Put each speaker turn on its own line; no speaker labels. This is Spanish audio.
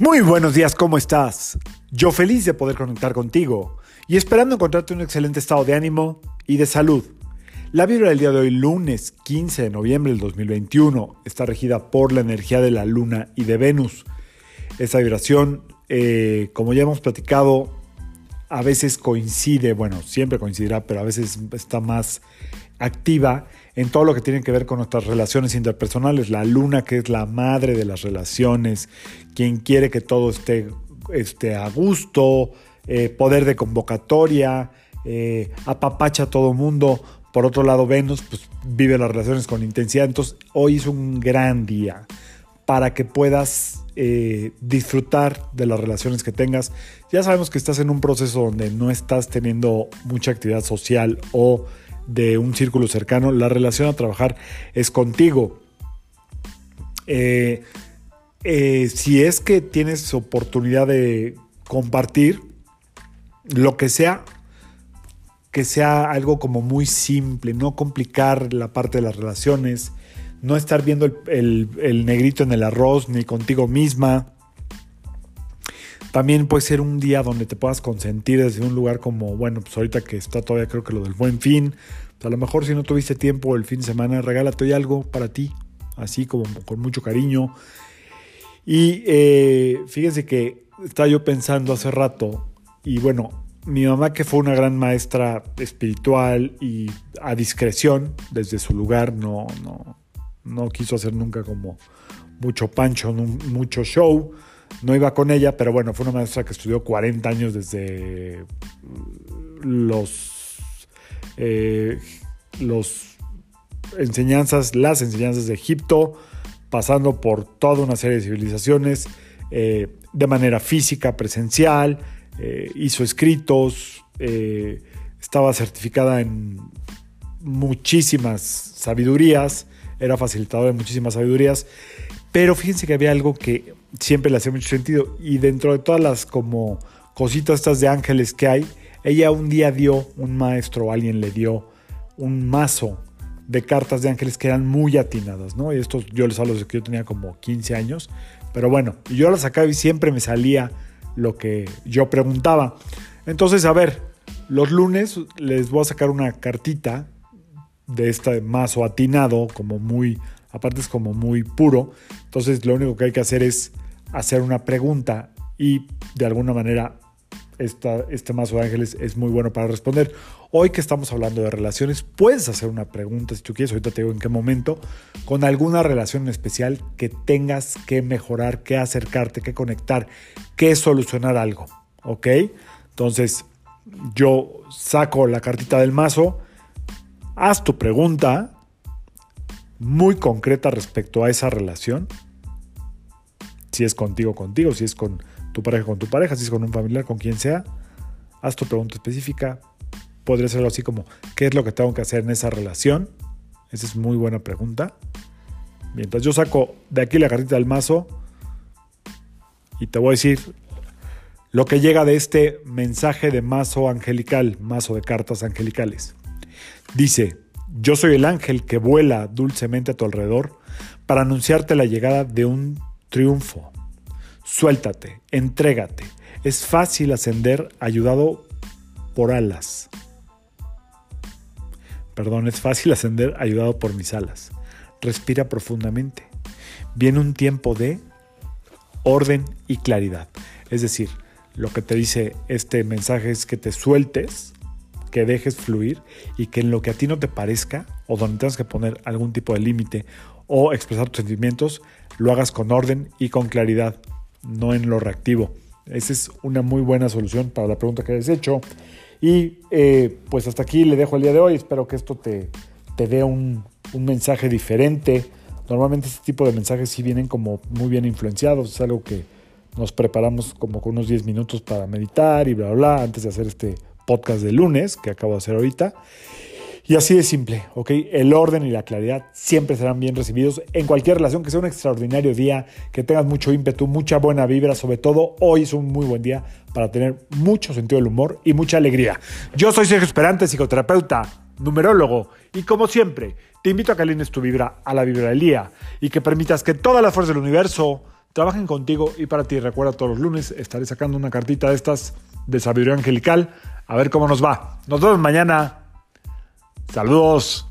Muy buenos días, ¿cómo estás? Yo feliz de poder conectar contigo y esperando encontrarte un excelente estado de ánimo y de salud. La vibra del día de hoy, lunes 15 de noviembre del 2021, está regida por la energía de la Luna y de Venus. Esta vibración, eh, como ya hemos platicado, a veces coincide, bueno, siempre coincidirá, pero a veces está más activa en todo lo que tiene que ver con nuestras relaciones interpersonales. La luna, que es la madre de las relaciones, quien quiere que todo esté, esté a gusto, eh, poder de convocatoria, eh, apapacha a todo mundo. Por otro lado, Venus pues, vive las relaciones con intensidad. Entonces, hoy es un gran día para que puedas eh, disfrutar de las relaciones que tengas. Ya sabemos que estás en un proceso donde no estás teniendo mucha actividad social o de un círculo cercano, la relación a trabajar es contigo. Eh, eh, si es que tienes oportunidad de compartir lo que sea, que sea algo como muy simple, no complicar la parte de las relaciones, no estar viendo el, el negrito en el arroz ni contigo misma. También puede ser un día donde te puedas consentir desde un lugar como, bueno, pues ahorita que está todavía creo que lo del buen fin. Pues a lo mejor si no tuviste tiempo el fin de semana, regálate algo para ti, así como con mucho cariño. Y eh, fíjense que estaba yo pensando hace rato, y bueno, mi mamá que fue una gran maestra espiritual y a discreción desde su lugar, no, no, no quiso hacer nunca como mucho pancho, mucho show no iba con ella, pero bueno, fue una maestra que estudió 40 años desde los, eh, los enseñanzas, las enseñanzas de Egipto, pasando por toda una serie de civilizaciones, eh, de manera física, presencial, eh, hizo escritos, estaba certificada en muchísimas sabidurías, era facilitadora de muchísimas sabidurías, pero fíjense que había algo que siempre le hacía mucho sentido. Y dentro de todas las como cositas estas de ángeles que hay, ella un día dio, un maestro o alguien le dio un mazo de cartas de ángeles que eran muy atinadas, ¿no? Y esto yo les hablo desde que yo tenía como 15 años, pero bueno, yo las sacaba y siempre me salía lo que yo preguntaba. Entonces, a ver, los lunes les voy a sacar una cartita de este mazo atinado, como muy aparte es como muy puro, entonces lo único que hay que hacer es hacer una pregunta y de alguna manera este mazo de ángeles es muy bueno para responder. Hoy que estamos hablando de relaciones, puedes hacer una pregunta si tú quieres, ahorita te digo en qué momento, con alguna relación especial que tengas que mejorar, que acercarte, que conectar, que solucionar algo, ¿ok? Entonces yo saco la cartita del mazo, haz tu pregunta, muy concreta respecto a esa relación. Si es contigo, contigo, si es con tu pareja, con tu pareja, si es con un familiar, con quien sea, haz tu pregunta específica. Podría ser así como, ¿qué es lo que tengo que hacer en esa relación? Esa es muy buena pregunta. Mientras yo saco de aquí la cartita del mazo y te voy a decir lo que llega de este mensaje de mazo angelical, mazo de cartas angelicales. Dice, yo soy el ángel que vuela dulcemente a tu alrededor para anunciarte la llegada de un triunfo. Suéltate, entrégate. Es fácil ascender ayudado por alas. Perdón, es fácil ascender ayudado por mis alas. Respira profundamente. Viene un tiempo de orden y claridad. Es decir, lo que te dice este mensaje es que te sueltes que dejes fluir y que en lo que a ti no te parezca o donde tengas que poner algún tipo de límite o expresar tus sentimientos, lo hagas con orden y con claridad, no en lo reactivo. Esa es una muy buena solución para la pregunta que has hecho. Y eh, pues hasta aquí le dejo el día de hoy. Espero que esto te, te dé un, un mensaje diferente. Normalmente este tipo de mensajes sí vienen como muy bien influenciados. Es algo que nos preparamos como con unos 10 minutos para meditar y bla, bla, bla, antes de hacer este podcast de lunes que acabo de hacer ahorita. Y así de simple, ¿ok? El orden y la claridad siempre serán bien recibidos en cualquier relación, que sea un extraordinario día, que tengas mucho ímpetu, mucha buena vibra, sobre todo hoy es un muy buen día para tener mucho sentido del humor y mucha alegría. Yo soy Sergio Esperante, psicoterapeuta, numerólogo, y como siempre, te invito a que alines tu vibra a la vibra del día y que permitas que todas las fuerzas del universo trabajen contigo y para ti. Recuerda, todos los lunes estaré sacando una cartita de estas de sabiduría angelical. A ver cómo nos va. Nos vemos mañana. Saludos.